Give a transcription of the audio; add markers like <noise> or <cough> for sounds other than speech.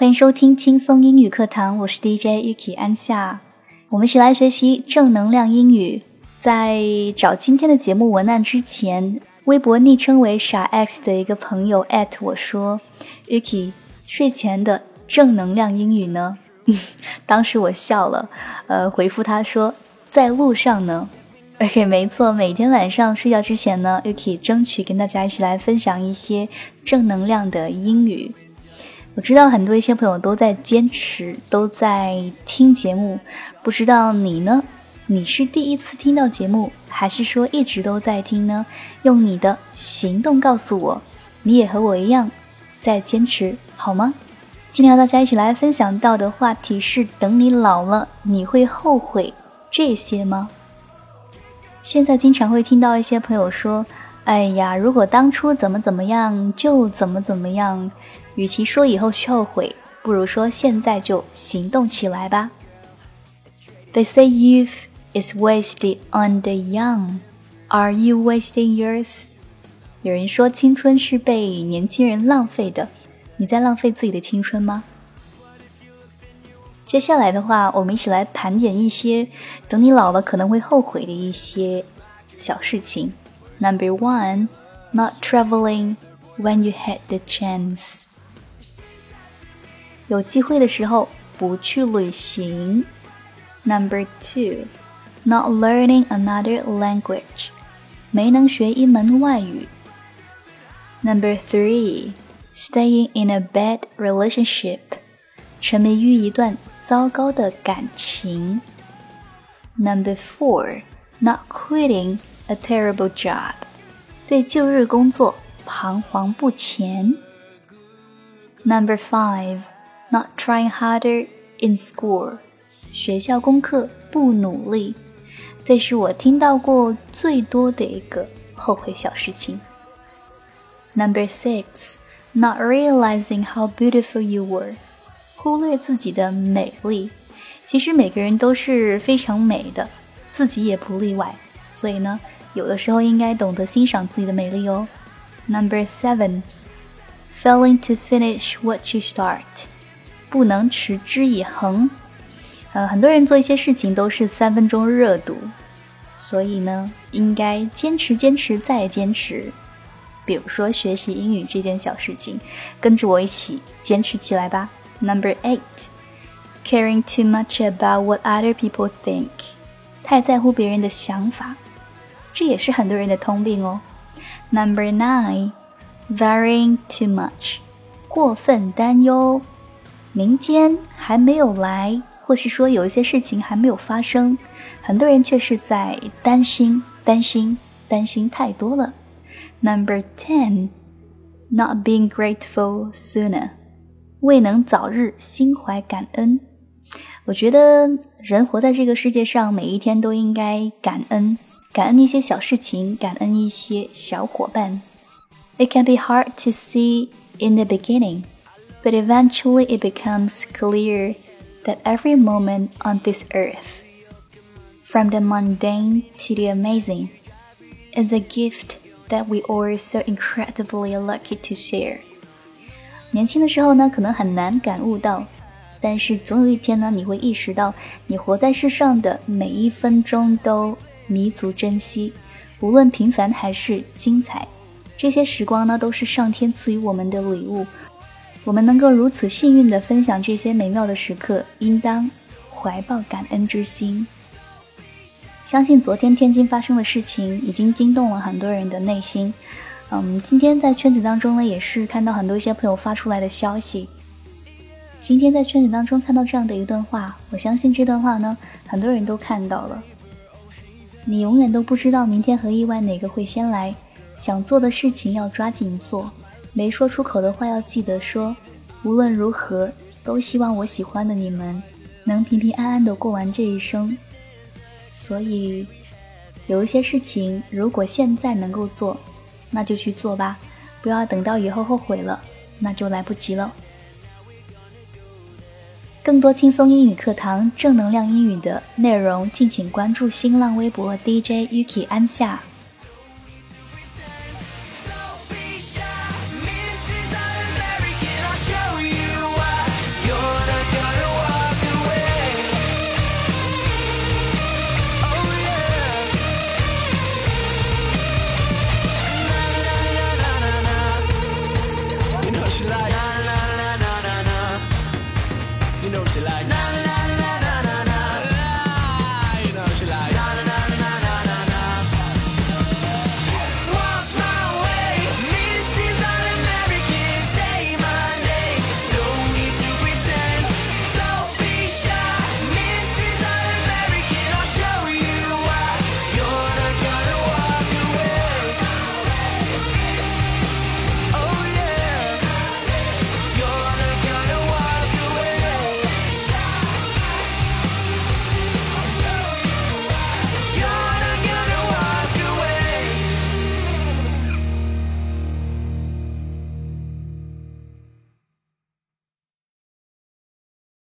欢迎收听轻松英语课堂，我是 DJ Yuki 安夏。我们一起来学习正能量英语。在找今天的节目文案之前，微博昵称为傻 X 的一个朋友艾特我说：“Yuki，睡前的正能量英语呢？” <laughs> 当时我笑了，呃，回复他说：“在路上呢。”OK，没错，每天晚上睡觉之前呢，Yuki 争取跟大家一起来分享一些正能量的英语。我知道很多一些朋友都在坚持，都在听节目，不知道你呢？你是第一次听到节目，还是说一直都在听呢？用你的行动告诉我，你也和我一样在坚持，好吗？今天和大家一起来分享到的话题是：等你老了，你会后悔这些吗？现在经常会听到一些朋友说。哎呀，如果当初怎么怎么样，就怎么怎么样。与其说以后去后悔，不如说现在就行动起来吧。They say youth is wasted on the young. Are you wasting yours? 有人说青春是被年轻人浪费的，你在浪费自己的青春吗？接下来的话，我们一起来盘点一些等你老了可能会后悔的一些小事情。Number one, not traveling when you had the chance. 有机会的时候不去旅行。Number two, not learning another language. 没能学一门外语。Number three, staying in a bad relationship. 沉迷于一段糟糕的感情。Number four, not quitting a terrible job，对旧日工作彷徨不前。Number five, not trying harder in school，学校功课不努力，这是我听到过最多的一个后悔小事情。Number six, not realizing how beautiful you were，忽略自己的美丽。其实每个人都是非常美的，自己也不例外。所以呢。 有的时候应该懂得欣赏自己的美丽哦。Number seven, failing to finish what you start，不能持之以恒。呃，很多人做一些事情都是三分钟热度，所以呢，应该坚持、坚持再坚持。比如说学习英语这件小事情，跟着我一起坚持起来吧。Number eight, caring too much about what other people think，太在乎别人的想法。这也是很多人的通病哦。Number nine, varying too much，过分担忧。明天还没有来，或是说有一些事情还没有发生，很多人却是在担心、担心、担心太多了。Number ten, not being grateful sooner，未能早日心怀感恩。我觉得人活在这个世界上，每一天都应该感恩。感恩一些小事情，感恩一些小伙伴。It can be hard to see in the beginning, but eventually it becomes clear that every moment on this earth, from the mundane to the amazing, is a gift that we are so incredibly lucky to share. 年轻的时候呢，可能很难感悟到，但是总有一天呢，你会意识到，你活在世上的每一分钟都 弥足珍惜，无论平凡还是精彩，这些时光呢，都是上天赐予我们的礼物。我们能够如此幸运地分享这些美妙的时刻，应当怀抱感恩之心。相信昨天天津发生的事情已经惊动了很多人的内心。嗯，今天在圈子当中呢，也是看到很多一些朋友发出来的消息。今天在圈子当中看到这样的一段话，我相信这段话呢，很多人都看到了。你永远都不知道明天和意外哪个会先来。想做的事情要抓紧做，没说出口的话要记得说。无论如何，都希望我喜欢的你们能平平安安的过完这一生。所以，有一些事情，如果现在能够做，那就去做吧，不要等到以后后悔了，那就来不及了。更多轻松英语课堂、正能量英语的内容，敬请关注新浪微博 DJ Yuki 安夏。You know what you like.